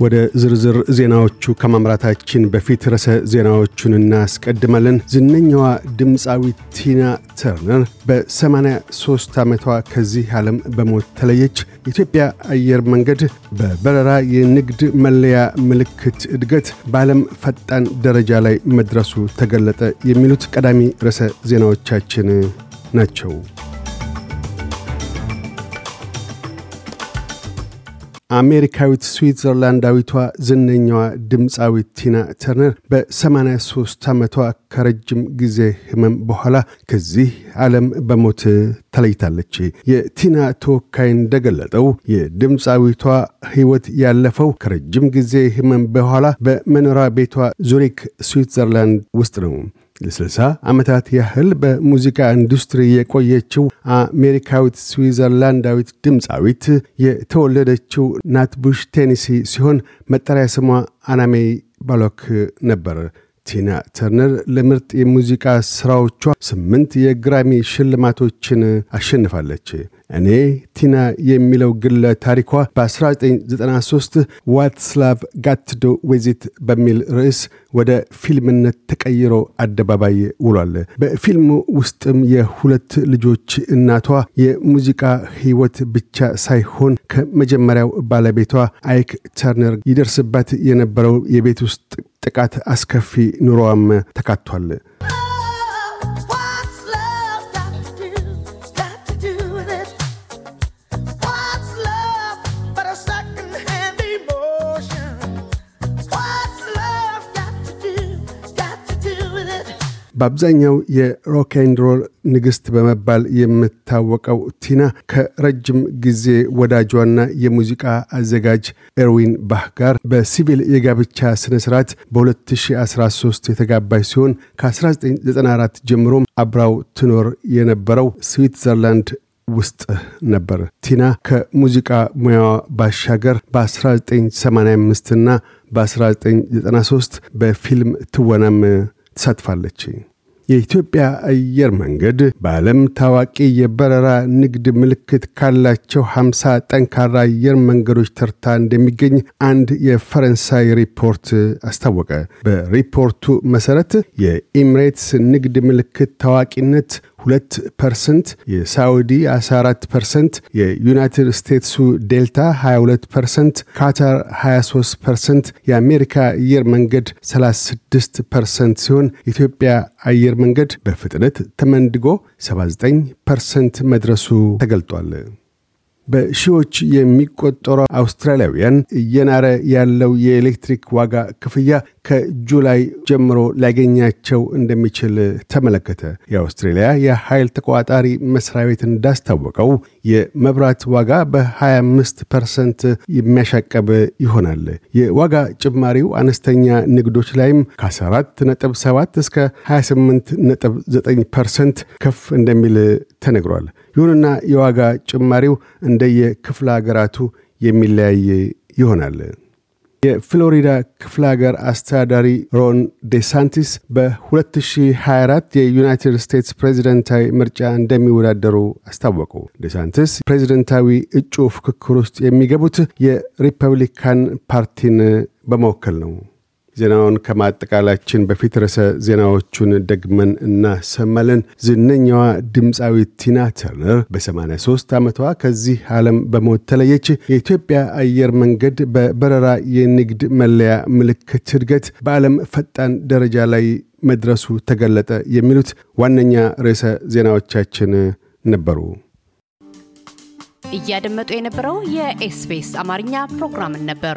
ወደ ዝርዝር ዜናዎቹ ከማምራታችን በፊት ርዕሰ ዜናዎቹን እናስቀድማለን። ዝነኛዋ ድምፃዊት ቲና ተርነር በ83 ዓመቷ ከዚህ ዓለም በሞት ተለየች። የኢትዮጵያ አየር መንገድ በበረራ የንግድ መለያ ምልክት እድገት በዓለም ፈጣን ደረጃ ላይ መድረሱ ተገለጠ። የሚሉት ቀዳሚ ርዕሰ ዜናዎቻችን ናቸው። አሜሪካዊት ስዊትዘርላንዳዊቷ ዝነኛዋ ድምፃዊት ቲና ተርነር በ83 ዓመቷ ከረጅም ጊዜ ህመም በኋላ ከዚህ ዓለም በሞት ተለይታለች። የቲና ተወካይ እንደገለጠው የድምፃዊቷ ሕይወት ያለፈው ከረጅም ጊዜ ህመም በኋላ በመኖሪያ ቤቷ ዙሪክ ስዊትዘርላንድ ውስጥ ነው። ለ60 ዓመታት ያህል በሙዚቃ ኢንዱስትሪ የቆየችው አሜሪካዊት ስዊዘርላንዳዊት ድምፃዊት የተወለደችው ናትቡሽ ቴነሲ ሲሆን መጠሪያ ስሟ አና ሜይ ባሎክ ነበር። ቲና ተርነር ለምርጥ የሙዚቃ ሥራዎቿ ስምንት የግራሚ ሽልማቶችን አሸንፋለች። እኔ ቲና የሚለው ግለ ታሪኳ በ1993 ዋትስላቭ ጋትዶ ዌዚት በሚል ርዕስ ወደ ፊልምነት ተቀይሮ አደባባይ ውሏል። በፊልሙ ውስጥም የሁለት ልጆች እናቷ የሙዚቃ ሕይወት ብቻ ሳይሆን ከመጀመሪያው ባለቤቷ አይክ ተርነር ይደርስባት የነበረው የቤት ውስጥ ጥቃት አስከፊ ኑሮዋም ተካቷል። በአብዛኛው የሮክንሮል ንግሥት በመባል የምታወቀው ቲና ከረጅም ጊዜ ወዳጇና የሙዚቃ አዘጋጅ ኤርዊን ባህ ጋር በሲቪል የጋብቻ ሥነ ሥርዓት በ2013 የተጋባች ሲሆን ከ1994 ጀምሮም አብራው ትኖር የነበረው ስዊትዘርላንድ ውስጥ ነበር። ቲና ከሙዚቃ ሙያዋ ባሻገር በ1985 እና በ1993 በፊልም ትወናም ትሳትፋለች። የኢትዮጵያ አየር መንገድ በዓለም ታዋቂ የበረራ ንግድ ምልክት ካላቸው 50 ጠንካራ አየር መንገዶች ተርታ እንደሚገኝ አንድ የፈረንሳይ ሪፖርት አስታወቀ። በሪፖርቱ መሠረት የኢምሬትስ ንግድ ምልክት ታዋቂነት ሁለት ፐርሰንት፣ የሳውዲ 14 ፐርሰንት፣ የዩናይትድ ስቴትሱ ዴልታ 22 ፐርሰንት፣ ካታር 23 ፐርሰንት፣ የአሜሪካ አየር መንገድ 36 ፐርሰንት ሲሆን ኢትዮጵያ አየር መንገድ በፍጥነት ተመንድጎ 79 ፐርሰንት መድረሱ ተገልጧል። በሺዎች የሚቆጠሩ አውስትራሊያውያን እየናረ ያለው የኤሌክትሪክ ዋጋ ክፍያ ከጁላይ ጀምሮ ሊያገኛቸው እንደሚችል ተመለከተ። የአውስትሬልያ የኃይል ተቆጣጣሪ መስሪያ ቤት እንዳስታወቀው የመብራት ዋጋ በ25 ፐርሰንት የሚያሻቀብ ይሆናል። የዋጋ ጭማሪው አነስተኛ ንግዶች ላይም ከ14 ነጥብ 7 እስከ 28 ነጥብ 9 ፐርሰንት ከፍ እንደሚል ተነግሯል። ይሁንና የዋጋ ጭማሪው እንደየክፍለ ሀገራቱ የሚለያይ ይሆናል። የፍሎሪዳ ክፍለ ሀገር አስተዳዳሪ ሮን ዴሳንቲስ በ2024 የዩናይትድ ስቴትስ ፕሬዚደንታዊ ምርጫ እንደሚወዳደሩ አስታወቁ። ዴሳንቲስ ፕሬዚደንታዊ እጩ ፍክክር ውስጥ የሚገቡት የሪፐብሊካን ፓርቲን በመወከል ነው። ዜናውን ከማጠቃላችን በፊት ርዕሰ ዜናዎቹን ደግመን እናሰማለን። ዝነኛዋ ድምፃዊት ቲና ተርነር በ83 ዓመቷ ከዚህ ዓለም በሞት ተለየች። የኢትዮጵያ አየር መንገድ በበረራ የንግድ መለያ ምልክት እድገት በዓለም ፈጣን ደረጃ ላይ መድረሱ ተገለጠ። የሚሉት ዋነኛ ርዕሰ ዜናዎቻችን ነበሩ። እያደመጡ የነበረው የኤስቢኤስ አማርኛ ፕሮግራምን ነበር።